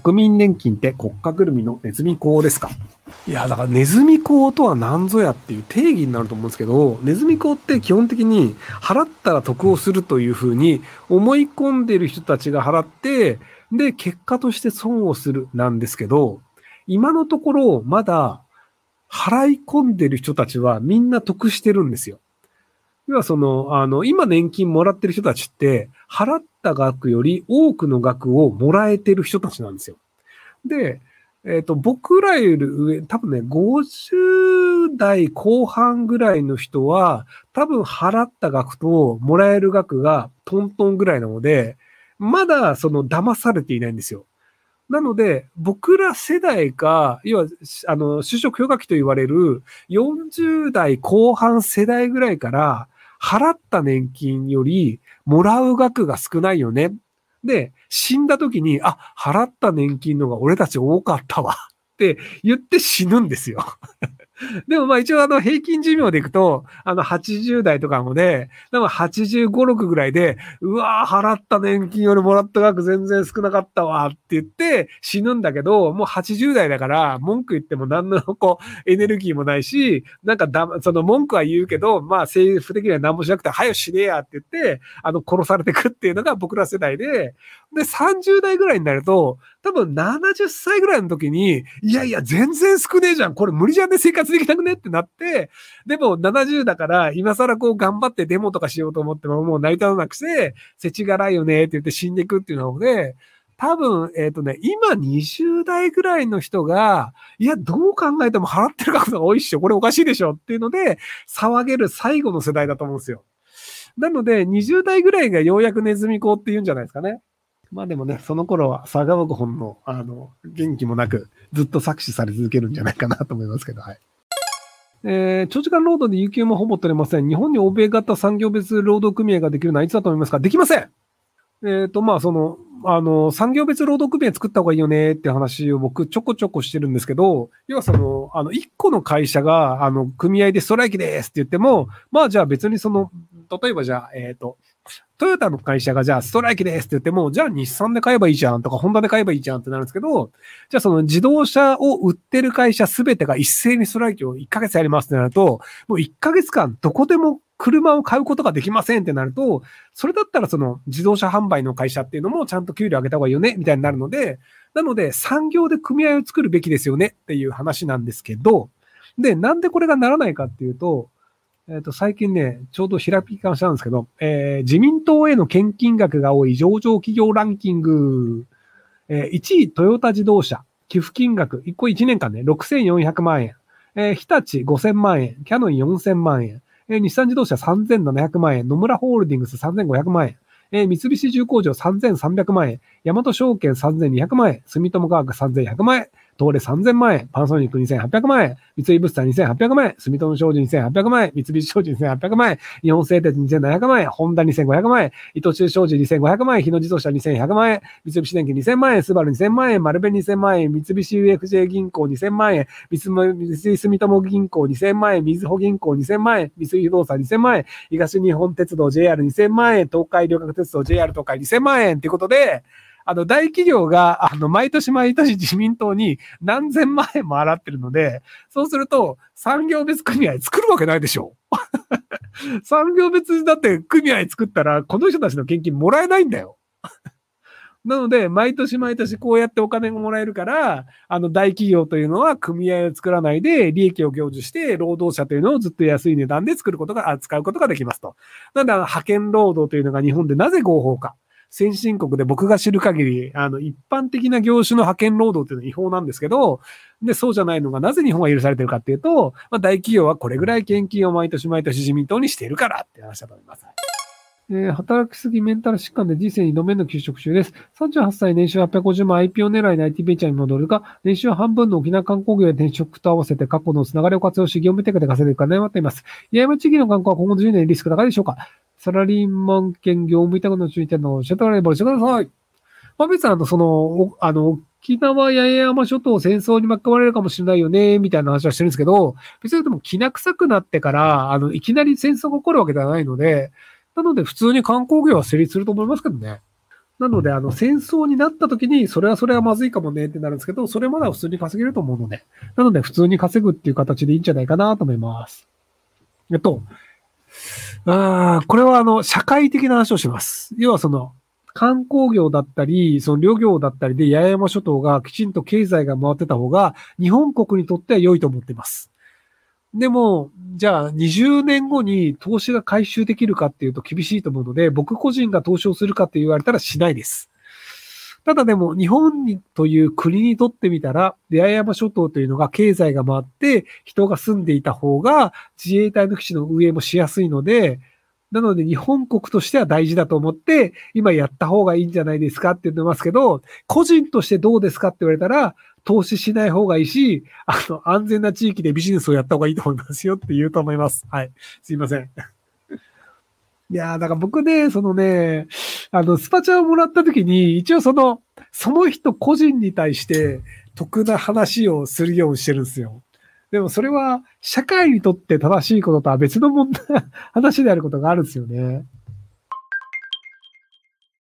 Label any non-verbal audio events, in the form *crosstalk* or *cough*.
国民年金って国家ぐるみのネズミ講ですか？いや、だからネズミ講とは何ぞやっていう定義になると思うんですけど、ネズミ講って基本的に払ったら得をするというふうに思い込んでいる人たちが払って、で、結果として損をするなんですけど、今のところまだ払い込んでる人たちはみんな得してるんですよ。要はその、あの、今年金もらってる人たちって、払った額より多くの額をもらえてる人たちなんですよ。で、えっ、ー、と、僕らより上、多分ね、50代後半ぐらいの人は、多分払った額ともらえる額がトントンぐらいなので、まだその騙されていないんですよ。なので、僕ら世代か、要は、あの、就職氷河期と言われる40代後半世代ぐらいから、払った年金よりもらう額が少ないよね。で、死んだ時に、あ、払った年金のが俺たち多かったわって言って死ぬんですよ *laughs* でもまあ一応あの平均寿命でいくと、あの80代とかもで、でも85、6ぐらいで、うわー払った年金よりもらった額全然少なかったわって言って死ぬんだけど、もう80代だから文句言っても何のこうエネルギーもないし、なんかだ、その文句は言うけど、まあ政府的には何もしなくて、はよ死ねやって言って、あの殺されてくっていうのが僕ら世代で、で、30代ぐらいになると、多分70歳ぐらいの時に、いやいや、全然少ねえじゃん。これ無理じゃんね、生活できなくねってなって、でも70だから、今更こう頑張ってデモとかしようと思ってももう成り立たなくて、世知辛いよねって言って死んでいくっていうので、多分、えっ、ー、とね、今20代ぐらいの人が、いや、どう考えても払ってる額が多いっしょ。これおかしいでしょっていうので、騒げる最後の世代だと思うんですよ。なので、20代ぐらいがようやくネズミ講って言うんじゃないですかね。まあでもね、その頃は佐賀僕本の、あの、元気もなく、ずっと作詞され続けるんじゃないかなと思いますけど、はい。えー、長時間労働で有給もほぼ取れません。日本に欧米型産業別労働組合ができるのはいつだと思いますかできませんえっ、ー、と、まあ、その、あの、産業別労働組合作った方がいいよねって話を僕ちょこちょこしてるんですけど、要はその、あの、一個の会社が、あの、組合でストライキですって言っても、まあじゃあ別にその、例えばじゃあ、えっ、ー、と、トヨタの会社がじゃあストライキですって言っても、じゃあ日産で買えばいいじゃんとか、ホンダで買えばいいじゃんってなるんですけど、じゃあその自動車を売ってる会社すべてが一斉にストライキを1ヶ月やりますってなると、もう1ヶ月間どこでも車を買うことができませんってなると、それだったらその自動車販売の会社っていうのもちゃんと給料上げた方がいいよね、みたいになるので、なので産業で組合を作るべきですよねっていう話なんですけど、で、なんでこれがならないかっていうと、えっ、ー、と、最近ね、ちょうど開きかしたんですけど、えー、自民党への献金額が多い上場企業ランキング、えー、1位トヨタ自動車、寄付金額、1個1年間ね、6400万円。えー、日立5000万円、キャノン4000万円、えー、日産自動車3700万円、野村ホールディングス3500万円、えー、三菱重工場3300万円、大和証券3200万円、住友化学3100万円、東レ3000万円、パナソニック2800万円、三井物産2800万円、住友商事2800万円、三菱商事2800万円、日本製鉄2700万円、ホンダ2500万円、伊藤忠商事2500万円、日野自動車2100万円、三菱電機2000万円、スバル2000万円、丸紅2000万円、三菱 UFJ 銀行2000万円、三井住友銀行2000万円、みずほ銀行2000万円、三井不動産2000万円、東日本鉄道 JR2000 万円、東海旅客鉄道 JR 東海2000万円ということで、あの、大企業が、あの、毎年毎年自民党に何千万円も払ってるので、そうすると、産業別組合作るわけないでしょ。*laughs* 産業別だって組合作ったら、この人たちの献金もらえないんだよ。なので、毎年毎年こうやってお金がもらえるから、あの大企業というのは組合を作らないで利益を享受して、労働者というのをずっと安い値段で作ることが、使うことができますと。なので、派遣労働というのが日本でなぜ合法か。先進国で僕が知る限り、あの、一般的な業種の派遣労働っていうのは違法なんですけど、で、そうじゃないのがなぜ日本は許されてるかっていうと、まあ、大企業はこれぐらい献金を毎年毎年自民党にしているからって話だと思います。えー、働きすぎメンタル疾患で人生に度目の休職中です。38歳年収850万 IPO 狙いの IT ベンチャーに戻るか、年収半分の沖縄観光業や転職と合わせて過去のつながりを活用し、業務テクで稼いでいくか悩まっています。八重山地域の観光は今後10年リスク高いでしょうかサラリーマン兼業務委託の注意点の教えてもらえばしてください。まあ、別にあの、その、あの、沖縄八重山諸島戦争に巻き込まれるかもしれないよね、みたいな話はしてるんですけど、別にでも気な臭くなってから、あの、いきなり戦争が起こるわけではないので、なので普通に観光業は成立すると思いますけどね。なので、あの、戦争になった時に、それはそれはまずいかもねってなるんですけど、それまでは普通に稼げると思うので、なので、普通に稼ぐっていう形でいいんじゃないかなと思います。えっと、あこれはあの、社会的な話をします。要はその、観光業だったり、その旅業だったりで八重山諸島がきちんと経済が回ってた方が、日本国にとっては良いと思っています。でも、じゃあ20年後に投資が回収できるかっていうと厳しいと思うので、僕個人が投資をするかって言われたらしないです。ただでも、日本にという国にとってみたら、出会山諸島というのが経済が回って人が住んでいた方が自衛隊の基地の運営もしやすいので、なので日本国としては大事だと思って、今やった方がいいんじゃないですかって言ってますけど、個人としてどうですかって言われたら、投資しない方がいいし、あの、安全な地域でビジネスをやった方がいいと思いますよって言うと思います。はい。すいません。いやー、だから僕ね、そのね、あの、スパチャをもらった時に、一応その、その人個人に対して得な話をするようにしてるんですよ。でもそれは社会にとって正しいこととは別の問題、話であることがあるんですよね。